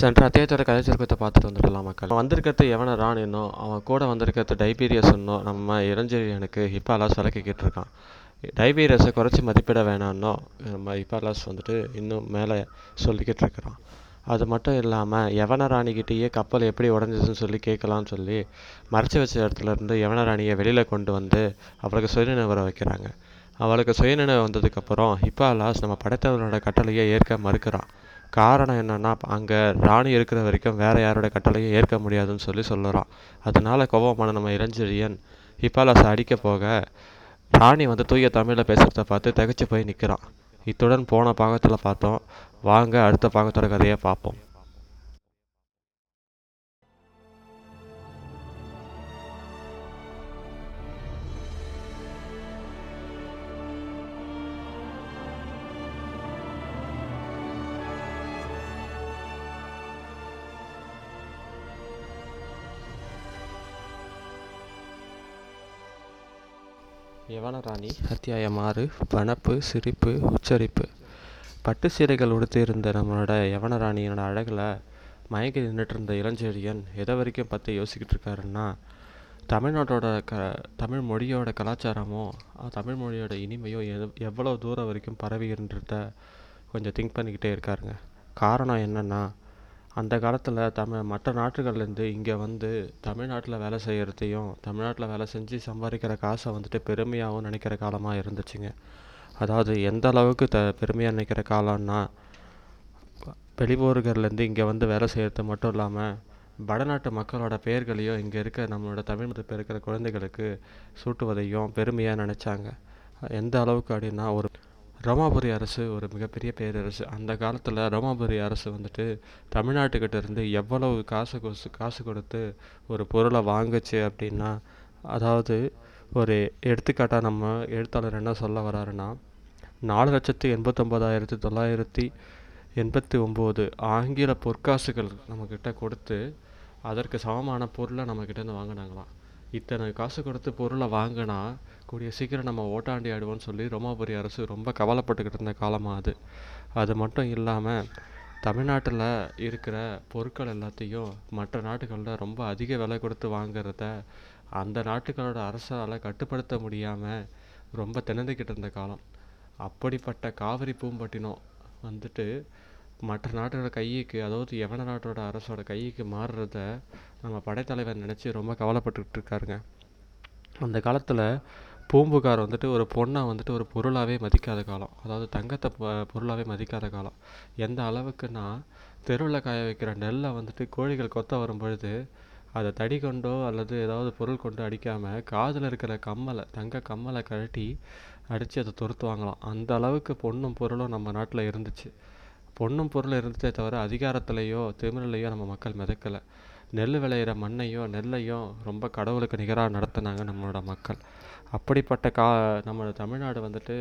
சென்ற அத்தியாயத்தோட கதை சுருக்கத்தை பார்த்துட்டு வந்துடலாம் மக்கள். வந்திருக்கிறது எவனை ராணினோ அவன் கூட வந்திருக்கிறது டைபீரியஸ்னோ நம்ம இளஞ்செழியனுக்கு ஹிப்பாலாஸ் விளக்கிக்கிட்டு இருக்கான் டைபீரியஸை குறைச்சி மதிப்பிட வேணான்னோ நம்ம ஹிப்பாலாஸ் வந்துட்டு இன்னும் மேலே சொல்லிக்கிட்டு இருக்கிறான் அது மட்டும் இல்லாமல் யவன ராணிக்கிட்டேயே கப்பல் எப்படி உடஞ்சிதுன்னு சொல்லி கேட்கலான்னு சொல்லி மறைச்சி வச்ச இடத்துல இருந்து யவன ராணியை வெளியில் கொண்டு வந்து அவளுக்கு சுயநினைவு வைக்கிறாங்க. அவளுக்கு சுயநினைவு வந்ததுக்கப்புறம் ஹிப்பாலாஸ் நம்ம படைத்தவர்களோட கட்டளையை ஏற்க மறுக்கிறான். காரணம் என்னன்னா அங்கே ராணி இருக்கிற வரைக்கும் வேறு யாரோட கட்டளையும் ஏற்க முடியாதுன்னு சொல்லி சொல்லுறான். அதனால கோபமான நம்ம இளஞ்செழியன் ஹிப்பாலாஸை அடிக்க போக ராணி வந்து தூய தமிழில் பேசுகிறத பார்த்து திகைச்சு போய் நிற்கிறான் இத்துடன் போன பாகத்தில் பார்த்தோம். வாங்க அடுத்த பாகத்தோட கதையை பார்ப்போம். அத்தியாயம் ஆறு வனப்பு சிரிப்பு உச்சரிப்பு. பட்டு சீரைகள் உடுத்தியிருந்த நம்மளோட யவனராணியோட அழகில் மயங்கி நின்றுட்டு இருந்த இளஞ்செழியன் எதை வரைக்கும் பற்றி யோசிக்கிட்டு இருக்காருன்னா தமிழ்நாட்டோட க தமிழ் மொழியோட கலாச்சாரமோ தமிழ் மொழியோட இனிமையும் எவ் எவ்வளோ தூரம் வரைக்கும் பரவின்றத கொஞ்சம் திங்க் பண்ணிக்கிட்டே இருக்காருங்க. காரணம் என்னென்னா அந்த காலத்தில் தமிழ் மற்ற நாட்டுகள்லேருந்து இங்கே வந்து தமிழ்நாட்டில் வேலை செய்கிறதையும் தமிழ்நாட்டில் வேலை செஞ்சு சம்பாதிக்கிற காசை வந்துட்டு பெருமையாகவும் நினைக்கிற காலமாக இருந்துச்சுங்க. அதாவது எந்த அளவுக்கு த பெருமையாக நினைக்கிற காலம்னா வெளியூர்கள்லேருந்து இங்கே வந்து வேலை செய்கிறது மட்டும் இல்லாமல் வடநாட்டு மக்களோட பெயர்களையும் இங்கே இருக்க நம்மளோட தமிழ் மதத்தில் இருக்கிற குழந்தைகளுக்கு சூட்டுவதையும் பெருமையாக நினச்சாங்க. எந்த அளவுக்கு அப்படின்னா ஒரு ரோமாபுரி அரசு ஒரு மிகப்பெரிய பேரரசு. அந்த காலத்தில் ரோமாபுரி அரசு வந்துட்டு தமிழ்நாட்டுக்கிட்ட இருந்து எவ்வளவு காசு கொசு காசு கொடுத்து ஒரு பொருளை வாங்குச்சு அப்படின்னா அதாவது ஒரு எடுத்துக்காட்டாக நம்ம எழுத்தாளர் என்ன சொல்ல வராருன்னா நாலு லட்சத்து எண்பத்தொம்போதாயிரத்தி தொள்ளாயிரத்தி எண்பத்தி ஒம்பது ஆங்கில பொற்காசுகள் நம்மக்கிட்ட கொடுத்து அதற்கு சமமான பொருளை நம்மக்கிட்டேருந்து வாங்கினாங்களாம். இத்தனை காசு கொடுத்து பொருளை வாங்கினா கூடிய சீக்கிரம் நம்ம ஓட்டாண்டி ஆடுவோம்னு சொல்லி ரோமாபுரி அரசு ரொம்ப கவலைப்பட்டுக்கிட்டு இருந்த காலமாக அது. அது மட்டும் இல்லாமல் தமிழ்நாட்டில் இருக்கிற பொருட்கள் எல்லாத்தையும் மற்ற நாட்டுகளில் ரொம்ப அதிக விலை கொடுத்து வாங்குறத அந்த நாட்டுகளோட அரசால் கட்டுப்படுத்த முடியாமல் ரொம்ப திணந்துக்கிட்டு இருந்த காலம். அப்படிப்பட்ட காவிரி பூம்பட்டினம் வந்துட்டு மற்ற நாட்டோட கைக்கு அதாவது எவன நாட்டோட அரசோட கைக்கு மாறுறத நம்ம படைத்தலைவர் நினச்சி ரொம்ப கவலைப்பட்டுக்கிட்டு இருக்காருங்க. அந்த காலத்தில் பூம்புகார் வந்துட்டு ஒரு பொண்ணை வந்துட்டு ஒரு பொருளாகவே மதிக்காத காலம். அதாவது தங்கத்தை ப- பொருளாகவே மதிக்காத காலம். எந்த அளவுக்குன்னா தெருவில் காய வைக்கிற நெல்லை வந்துட்டு கோழிகள் கொத்த வரும் பொழுது அதை தடி கொண்டோ அல்லது ஏதாவது பொருள் கொண்டு அடிக்காமல் காதில் இருக்கிற கம்மலை தங்க கம்மலை கழட்டி அடித்து அதை துரத்துவாங்களாம் அந்த அளவுக்கு பொண்ணும் பொருளும் நம்ம நாட்டில் இருந்துச்சு. பொண்ணும் பொருளும் இருந்துச்சே தவிர அதிகாரத்திலேயோ திமிரிலையோ நம்ம மக்கள் மிதக்கலை. நெல் விளையிற மண்ணையோ நெல்லையும் ரொம்ப கடவுளுக்கு நிகராக நடத்தினாங்க நம்மளோட மக்கள். அப்படிப்பட்ட கா நம்ம தமிழ்நாடு வந்துட்டு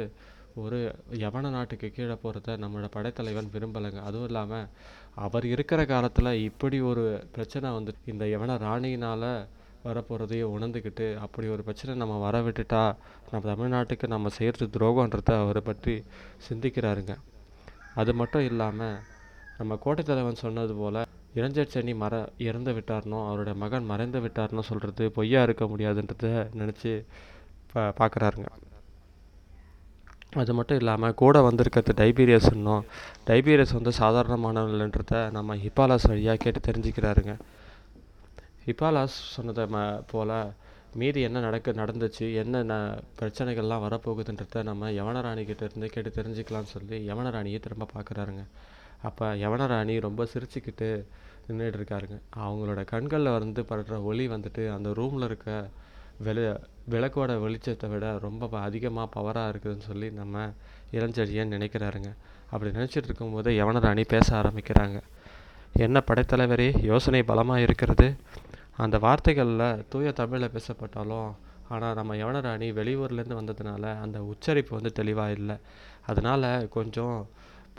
ஒரு யவன நாட்டுக்கு கீழே போகிறத நம்மளோட படைத்தலைவன் விரும்பலைங்க. அதுவும் இல்லாமல் அவர் இருக்கிற காலத்தில் இப்படி ஒரு பிரச்சனை வந்து இந்த யவன ராணியினால் வரப்போகிறதையும் உணர்ந்துக்கிட்டு அப்படி ஒரு பிரச்சனை நம்ம வர விட்டுட்டா நம்ம தமிழ்நாட்டுக்கு நம்ம செய்கிறது துரோகன்றத அவரை பற்றி சிந்திக்கிறாருங்க. அது மட்டும் இல்லாமல் நம்ம கோட்டை தலைவன் சொன்னது போல் இளஞ்சர் சென்னி மற இறந்து விட்டார்னோ அவருடைய மகன் மறைந்து விட்டார்னோ சொல்கிறது பொய்யா இருக்க முடியாதுன்றத நினச்சி பா பார்க்குறாருங்க அது மட்டும் இல்லாமல் கூட வந்திருக்கிறது டைபீரியஸ்ன்னும் டைபீரியஸ் வந்து சாதாரணமானவர்கள்ன்றத நம்ம ஹிப்பாலாஸ் வழியாக கேட்டு தெரிஞ்சுக்கிறாருங்க. ஹிப்பாலாஸ் சொன்னதை ம போல் மீதி என்ன நடக்க நடந்துச்சு என்னென்ன பிரச்சனைகள்லாம் வரப்போகுதுன்றத நம்ம யவனராணி கிட்ட இருந்து கேட்டு தெரிஞ்சுக்கலாம்னு சொல்லி யவனராணியை திரும்ப பார்க்குறாருங்க அப்போ யவனராணி ரொம்ப சிரிச்சுக்கிட்டு நின்றுட்டு இருக்காருங்க அவங்களோட கண்களில் வந்து படுற ஒளி வந்துட்டு அந்த ரூமில் இருக்க வெளி விளக்கோட வெளிச்சத்தை விட ரொம்ப அதிகமாக பவராக இருக்குதுன்னு சொல்லி நம்ம இளஞ்செழியன் நினைக்கிறாருங்க. அப்படி நினச்சிட்டு இருக்கும்போது யவனராணி பேச ஆரம்பிக்கிறாங்க. என்ன படைத்தலைவரே யோசனை பலமாக இருக்கிறது. அந்த வார்த்தைகளில் தூய தமிழில் பேசப்பட்டாலும் ஆனால் நம்ம யவனராணி வெளியூர்லேருந்து வந்ததுனால அந்த உச்சரிப்பு வந்து தெளிவாக இல்லை. அதனால் கொஞ்சம்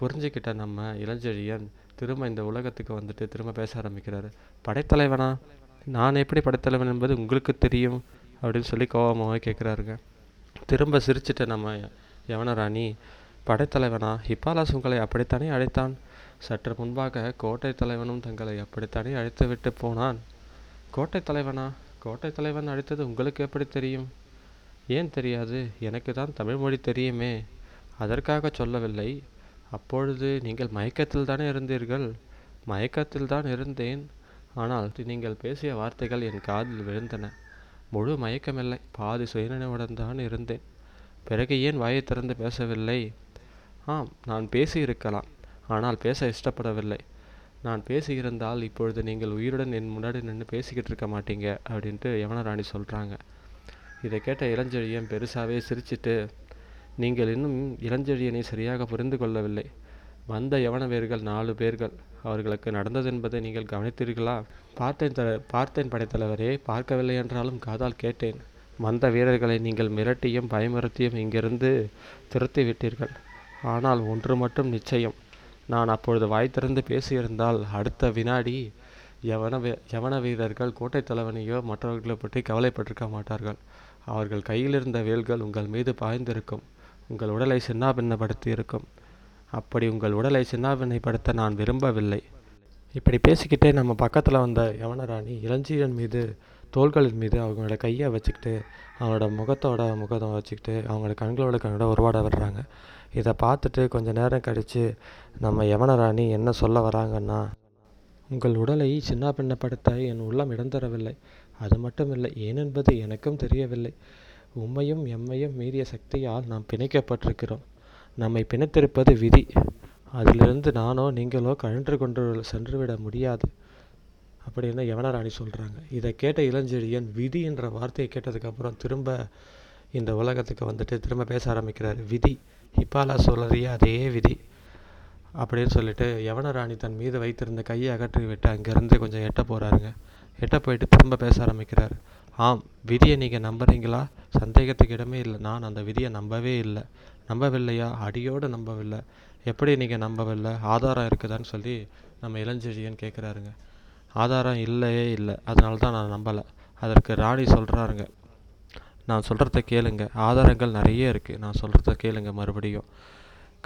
புரிஞ்சுக்கிட்ட நம்ம இளஞ்செழியன் திரும்ப இந்த உலகத்துக்கு வந்துட்டு திரும்ப பேச ஆரம்பிக்கிறாரு. படைத்தலைவனா? நான் எப்படி படைத்தலைவன் என்பது உங்களுக்கு தெரியும் அப்படின்னு சொல்லி கோபமாக கேட்குறாருங்க. திரும்ப சிரிச்சிட்ட நம்ம யவனராணி படைத்தலைவனா? ஹிப்பாலாஸ் உங்களை அப்படித்தானே அழைத்தான்? சற்று முன்பாக கோட்டை தலைவனும் தங்களை அப்படித்தானே அழைத்துவிட்டு போனான். கோட்டை தலைவனா? கோட்டை தலைவன் அழைத்தது உங்களுக்கு எப்படி தெரியும்? ஏன் தெரியாது? எனக்கு தான் தமிழ்மொழி தெரியுமே. அதற்காக சொல்லவில்லை. அப்பொழுது நீங்கள் மயக்கத்தில் தானே இருந்தீர்கள்? மயக்கத்தில் தான் இருந்தேன். ஆனால் நீங்கள் பேசிய வார்த்தைகள் என் காதில் விழுந்தன. முழு மயக்கமில்லை. பாதி சுயநினைவுடன் தான் இருந்தேன். பிறகு ஏன் வாயை திறந்து பேசவில்லை? ஆம் நான் பேசியிருக்கலாம். ஆனால் பேச இஷ்டப்படவில்லை. நான் பேசியிருந்தால் இப்பொழுது நீங்கள் உயிருடன் என் முன்னாடி நின்று பேசிக்கிட்டு இருக்க மாட்டீங்க அப்படின்ட்டு யவனராணி சொல்கிறாங்க இதை கேட்ட இளஞ்செழியன் பெருசாகவே சிரிச்சிட்டு நீங்கள் இன்னும் இளஞ்செழியனை சரியாக புரிந்து கொள்ளவில்லை. வந்த யவனவேர்கள் நாலு பேர்கள். அவர்களுக்கு நடந்தது என்பதை நீங்கள் கவனித்தீர்களா? பார்த்தேன் த பார்த்தேன் படைத்தலைவரே பார்க்கவில்லை என்றாலும் காதால் கேட்டேன். வந்த வீரர்களை நீங்கள் மிரட்டியும் பயமுறுத்தியும் இங்கிருந்து துரத்தி விட்டீர்கள் ஆனால் ஒன்று மட்டும் நிச்சயம். நான் அப்பொழுது வாய் திறந்து பேசியிருந்தால் அடுத்த வினாடி யவன யவன வீரர்கள் கோட்டை தலைவனையோ மற்றவர்களை பற்றி கவலைப்பட்டிருக்க மாட்டார்கள். அவர்கள் கையில் இருந்த வேல்கள் உங்கள் மீது பாய்ந்திருக்கும். உங்கள் உடலை சின்னாபின்னப்படுத்தி இருக்கும் அப்படி உங்கள் உடலை சின்னாபின்னைப்படுத்த நான் விரும்பவில்லை. இப்படி பேசிக்கிட்டே நம்ம பக்கத்தில் வந்த யவனராணி இளஞ்சீரன் மீது தோள்களின் மீது அவங்களோட கையை வச்சுக்கிட்டு அவங்களோட முகத்தோட முகத்தை வச்சுக்கிட்டு அவங்களோட கண்களோட கண்ணோட உருவாட விடுறாங்க. இதை பார்த்துட்டு கொஞ்சம் நேரம் கழித்து நம்ம யவனராணி என்ன சொல்ல வராங்கன்னா உங்கள் உடலை சின்னாபின்னப்படுத்த என் உள்ளம் இடம் தரவில்லை. அது மட்டுமில்லை ஏனென்பது எனக்கும் தெரியவில்லை. உம்மையும் எம்மையும் மீறிய சக்தியால் நாம் பிணைக்கப்பட்டிருக்கிறோம். நம்மை பிணைத்திருப்பது விதி. அதிலிருந்து நானோ நீங்களோ கழன்று கொண்டு சென்றுவிட முடியாது. அப்படின்னு யவனராணி சொல்கிறாங்க இதை கேட்ட இளஞ்செழியன் விதி என்ற வார்த்தையை கேட்டதுக்கப்புறம் திரும்ப இந்த உலகத்துக்கு வந்துட்டு திரும்ப பேச ஆரம்பிக்கிறார். விதி. ஹிப்பாலா சொல்லறிய அதே விதி. அப்படின்னு சொல்லிட்டு யவனராணி தன் மீது வைத்திருந்த கையை அகற்றி விட்டு அங்கேருந்து கொஞ்சம் எட்ட போகிறாருங்க எட்ட போயிட்டு திரும்ப பேச ஆரம்பிக்கிறார். ஆம் விதியை நீங்கள் நம்புகிறீங்களா சந்தேகத்துக்கு இடமே இல்லை. நான் அந்த விதியை நம்பவே இல்லை. நம்பவில்லையா? அடியோடு நம்பவில்லை. எப்படி நீங்கள் நம்பவில்லை? ஆதாரம் இருக்குதான்னு சொல்லி நம்ம இளஞ்செழியன் கேட்குறாருங்க. ஆதாரம் இல்லையே இல்லை. அதனால தான் நான் நம்பலை. அதற்கு ராணி சொல்கிறாருங்க நான் சொல்கிறத கேளுங்க. ஆதாரங்கள் நிறைய இருக்குது நான் சொல்கிறத கேளுங்க மறுபடியும்.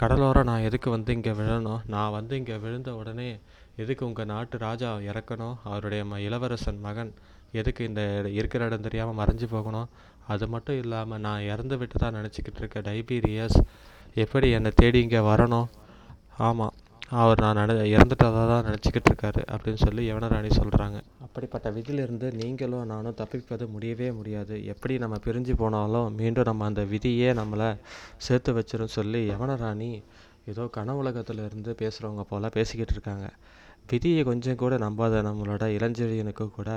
கடலோரம் நான் எதுக்கு வந்து இங்கே விழணும்? நான் வந்து இங்கே விழுந்த உடனே எதுக்கு உங்கள் நாட்டு ராஜா இறக்கணும்? அவருடைய ம இளவரசன் மகன் எதுக்கு இந்த இருக்கிற இடம் தெரியாமல் மறைஞ்சு போகணும்? அது மட்டும் இல்லாமல் நான் இறந்து விட்டு தான் நினச்சிக்கிட்டு இருக்க டைபீரியஸ் எப்படி என்னை தேடி இங்கே வரணும்? ஆமாம் அவர் நான் நட இறந்துட்டதாக தான் நினச்சிக்கிட்டு இருக்காரு அப்படின்னு சொல்லி யவனராணி சொல்கிறாங்க அப்படிப்பட்ட விதியிலிருந்து நீங்களும் நானும் தப்பிப்பது முடியவே முடியாது. எப்படி நம்ம பிரிஞ்சு போனாலும் மீண்டும் நம்ம அந்த விதியே நம்மளை சேர்த்து வச்சிரும் சொல்லி யவனராணி ஏதோ கனவுலகத்துல இருந்து பேசுகிறவங்க போல் பேசிக்கிட்டு இருக்காங்க. விதியை கொஞ்சம் கூட நம்பாத நம்மளோட இளஞ்செழியனுக்கு கூட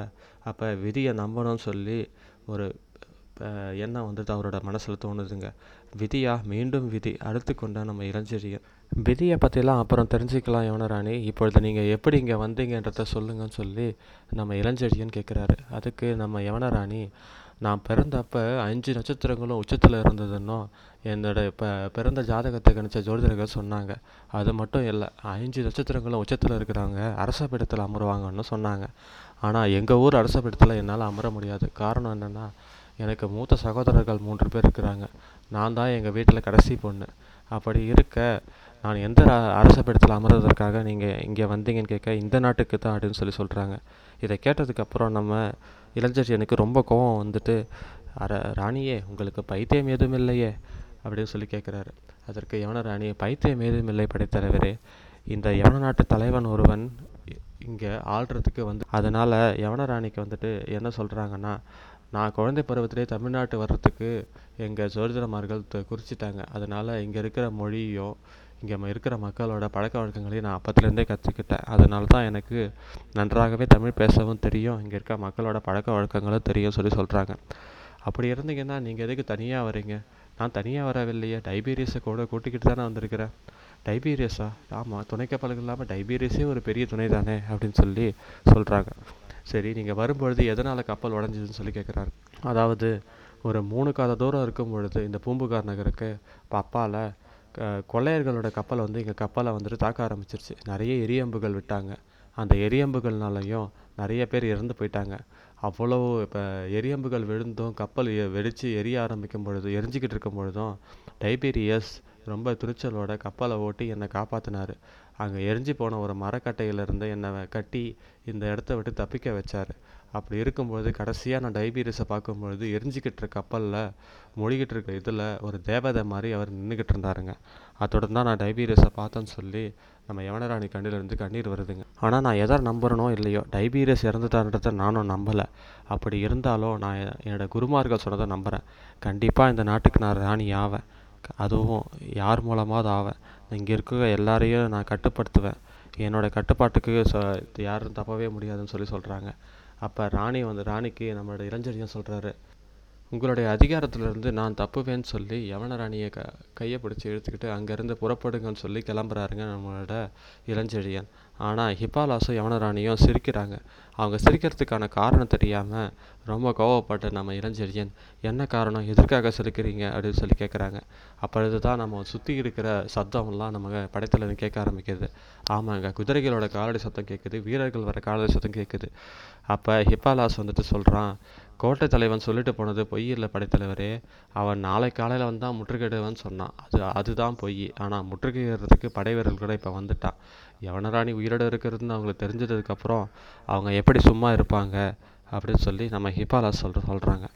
அப்போ விதியை நம்பணும்னு சொல்லி ஒரு எண்ணம் வந்துட்டு அவரோட மனசில் தோணுதுங்க. விதியா? மீண்டும் விதி. அடுத்து கொண்ட நம்ம இளஞ்செழியன். விதியை பற்றிலாம் அப்புறம் தெரிஞ்சுக்கலாம் யோனராணி. இப்பொழுது நீங்கள் எப்படி இங்கே வந்தீங்கன்றத சொல்லுங்கன்னு சொல்லி நம்ம இளஞ்செழியன் கேட்குறாரு அதுக்கு நம்ம யவனராணி நான் பிறந்தப்ப அஞ்சு நட்சத்திரங்களும் உச்சத்தில் இருந்ததுன்னும் என்னோடய இப்போ பிறந்த ஜாதகத்தை கணிச்ச ஜோதிடர்கள் சொன்னாங்க. அது மட்டும் இல்லை அஞ்சு நட்சத்திரங்களும் உச்சத்தில் இருக்கிறவங்க அரச பீடத்தில் அமருவாங்கன்னு சொன்னாங்க. ஆனால் எங்கள் ஊர் அரச பீடத்தில் என்னால் அமர முடியாது. காரணம் என்னென்னா எனக்கு மூத்த சகோதரர்கள் மூன்று பேர் இருக்கிறாங்க. நான் தான் எங்கள் வீட்டில் கடைசி பொண்ணு. அப்படி இருக்க நான் எந்த அரசப்படத்தில் அரச பீடத்தில் அமர்வதற்காக நீங்கள் இங்கே வந்தீங்கன்னு கேட்க இந்த நாட்டுக்கு தான் அப்படின்னு சொல்லி சொல்கிறாங்க இதை கேட்டதுக்கப்புறம் நம்ம இளஞ்செழியனுக்கு ரொம்ப கோவம் வந்துட்டு அர ராணியே உங்களுக்கு பைத்தியம் எதுவும் இல்லையே அப்படின்னு சொல்லி கேட்குறாரு. அதற்கு யவன ராணி பைத்தியம் ஏதும் இல்லை படைத்தலைவரே. இந்த யவன நாட்டு தலைவன் ஒருவன் இங்கே ஆள்றதுக்கு வந்து அதனால் யவன ராணிக்கு வந்துட்டு என்ன சொல்கிறாங்கன்னா நான் குழந்தை பருவத்திலே தமிழ்நாட்டு வர்றதுக்கு எங்கள் சுதந்திரமார்கள் குறிச்சிட்டாங்க. அதனால் இங்கே இருக்கிற மொழியும் இங்கே இருக்கிற மக்களோட பழக்க வழக்கங்களையும் நான் அப்பத்துலேருந்தே கற்றுக்கிட்டேன் அதனால தான் எனக்கு நன்றாகவே தமிழ் பேசவும் தெரியும். இங்கே இருக்க மக்களோட பழக்க வழக்கங்களும் தெரியும் சொல்லி சொல்கிறாங்க அப்படி இருந்தீங்கன்னா நீங்கள் எதுக்கு தனியாக வரீங்க நான் தனியாக வரவில்லையே. டைபீரியஸை கூட கூட்டிக்கிட்டு தானே வந்திருக்கிறேன். டைபீரியஸா? ஆமாம் துணைக்கப்பல்கள் இல்லாமல் டைபீரியஸே ஒரு பெரிய துணை தானே அப்படின்னு சொல்லி சொல்கிறாங்க சரி நீங்கள் வரும்பொழுது எதனால் கப்பல் உடஞ்சிதுன்னு சொல்லி கேட்குறாரு. அதாவது ஒரு மூணு காத தூரம் இருக்கும் பொழுது இந்த பூம்புகார் நகருக்கு பப்பால க- கொள்ளையர்களோட கப்பல் வந்து எங்கள் கப்பலை வந்துட்டு தாக்க ஆரம்பிச்சிருச்சு. நிறைய எரியம்புகள் விட்டாங்க. அந்த எரியம்புகள்னாலையும் நிறைய பேர் இறந்து போயிட்டாங்க. அவ்வளோ இப்போ எரியம்புகள் விழுந்தும் கப்பல் எ- எரிய ஆரம்பிக்கும் பொழுது எரிஞ்சிக்கிட்டு இருக்கும் பொழுதும் டைபீரியஸ் ரொம்ப துணிச்சலோட கப்பலை ஓட்டி என்னை காப்பாற்றினாரு அங்கே எரிஞ்சு போன ஒரு மரக்கட்டையிலேருந்து என்னை கட்டி இந்த இடத்த விட்டு தப்பிக்க வச்சார். அப்படி இருக்கும்போது கடைசியாக நான் டைபீரியஸை பார்க்கும்பொழுது எரிஞ்சிக்கிட்டு இருக்க கப்பலில் மொழிகிட்டு இருக்க இதில் ஒரு தேவதை மாதிரி அவர் நின்றுக்கிட்டு இருந்தாருங்க. அத்துடன் தான் நான் டைபீரியஸை பார்த்தேன்னு சொல்லி நம்ம யவனராணி கண்ணிலிருந்து கண்ணீர் வருதுங்க. ஆனால் நான் எதை நம்புறனோ இல்லையோ டைபீரியஸ் இறந்துட்டான்றத நானும் நம்பலை. அப்படி இருந்தாலும் நான் என்னோடய குருமார்கள் சொன்னதை நம்புகிறேன் கண்டிப்பாக இந்த நாட்டுக்கு நான் ராணி ஆவேன். அதுவும் யார் மூலமாவது ஆவேன். இங்கே இருக்க எல்லாரையும் நான் கட்டுப்படுத்துவேன். என்னோட கட்டுப்பாட்டுக்கு ச யாரும் தப்பவே முடியாதுன்னு சொல்லி சொல்கிறாங்க அப்போ ராணி வந்து ராணிக்கு நம்மளோட இளஞ்செழியன் சொல்கிறாரு உங்களுடைய அதிகாரத்திலிருந்து நான் தப்புவேன்னு சொல்லி யவன ராணியை க கையை பிடிச்சி இழுத்துக்கிட்டு அங்கேருந்து புறப்படுங்கன்னு சொல்லி கிளம்புறாருங்க நம்மளோட இளஞ்செழியன். ஆனால் ஹிப்பாலாஸும் யவன ராணியும் சிரிக்கிறாங்க. அவங்க சிரிக்கிறதுக்கான காரணம் தெரியாமல் ரொம்ப கோவப்பட்ட நம்ம இளஞ்செழியன் என்ன காரணம்? எதற்காக சிரிக்கிறீங்க? அப்படின்னு சொல்லி கேட்குறாங்க அப்பொழுது தான் நம்ம சுற்றி இருக்கிற சத்தம்லாம் நம்ம படைத்தலைன்னு கேட்க ஆரம்பிக்குது. ஆமாங்க குதிரைகளோட காலடி சத்தம் கேட்குது வீரர்கள் வர காலடி சத்தம் கேட்குது அப்போ ஹிப்பாலாஸ் வந்துட்டு சொல்கிறான் கோட்டை தலைவன் சொல்லிட்டு போனது பொய் இல்லை படைத்தலைவரே. அவன் நாளை காலையில் வந்தால் முற்றுகையிடுவன் சொன்னான். அது அதுதான் பொய். ஆனால் முற்றுகையிடுறதுக்கு படை வீரர்கள் கூட இப்போ வந்துட்டான் யவனராணி உயிரோடு இருக்கிறதுன்னு அவங்களுக்கு தெரிஞ்சதுக்கப்புறம் அவங்க எப்படி சும்மா இருப்பாங்க அப்படின்னு சொல்லி நம்ம ஹிபாலா சொல்கிற சொல்கிறாங்க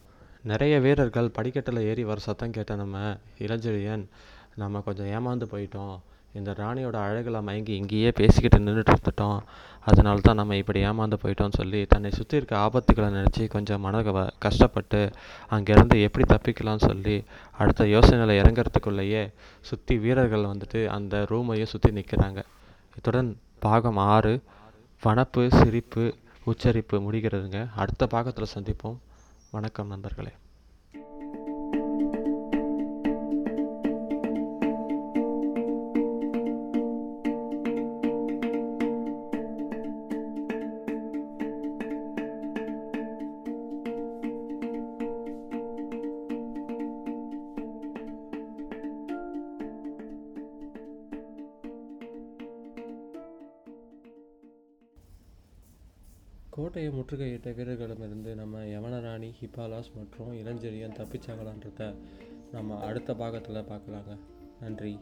நிறைய வீரர்கள் படிக்கட்டில் ஏறி வர சத்தம் கேட்ட நம்ம இளஞ்செழியன் நம்ம கொஞ்சம் ஏமாந்து போயிட்டோம். இந்த ராணியோட அழகில் மயங்கி இங்கேயே பேசிக்கிட்டு நின்றுட்டு இருந்துட்டோம். அதனால தான் நம்ம இப்படி ஏமாந்து போயிட்டோம்னு சொல்லி தன்னை சுற்றி இருக்க ஆபத்துக்களை நினச்சி கொஞ்சம் மன கஷ்டப்பட்டு அங்கேருந்து எப்படி தப்பிக்கலாம்னு சொல்லி அடுத்த யோசனையில் இறங்குறதுக்குள்ளேயே சுற்றி வீரர்கள் வந்துட்டு அந்த ரூமையும் சுற்றி நிற்கிறாங்க இத்துடன் பாகம் ஆறு வனப்பு சிரிப்பு உச்சரிப்பு முடிகிறதுங்க. அடுத்த பாகத்தில் சந்திப்போம். வணக்கம் நண்பர்களே. கோட்டையை முற்றுகையிட்ட வீரர்களிடமிருந்து நம்ம யவனராணி ஹிபாலாஸ் மற்றும் இளஞ்செழியன் தப்பிச்சாங்களான்றத நம்ம அடுத்த பாகத்தில் பார்க்கலாங்க. நன்றி.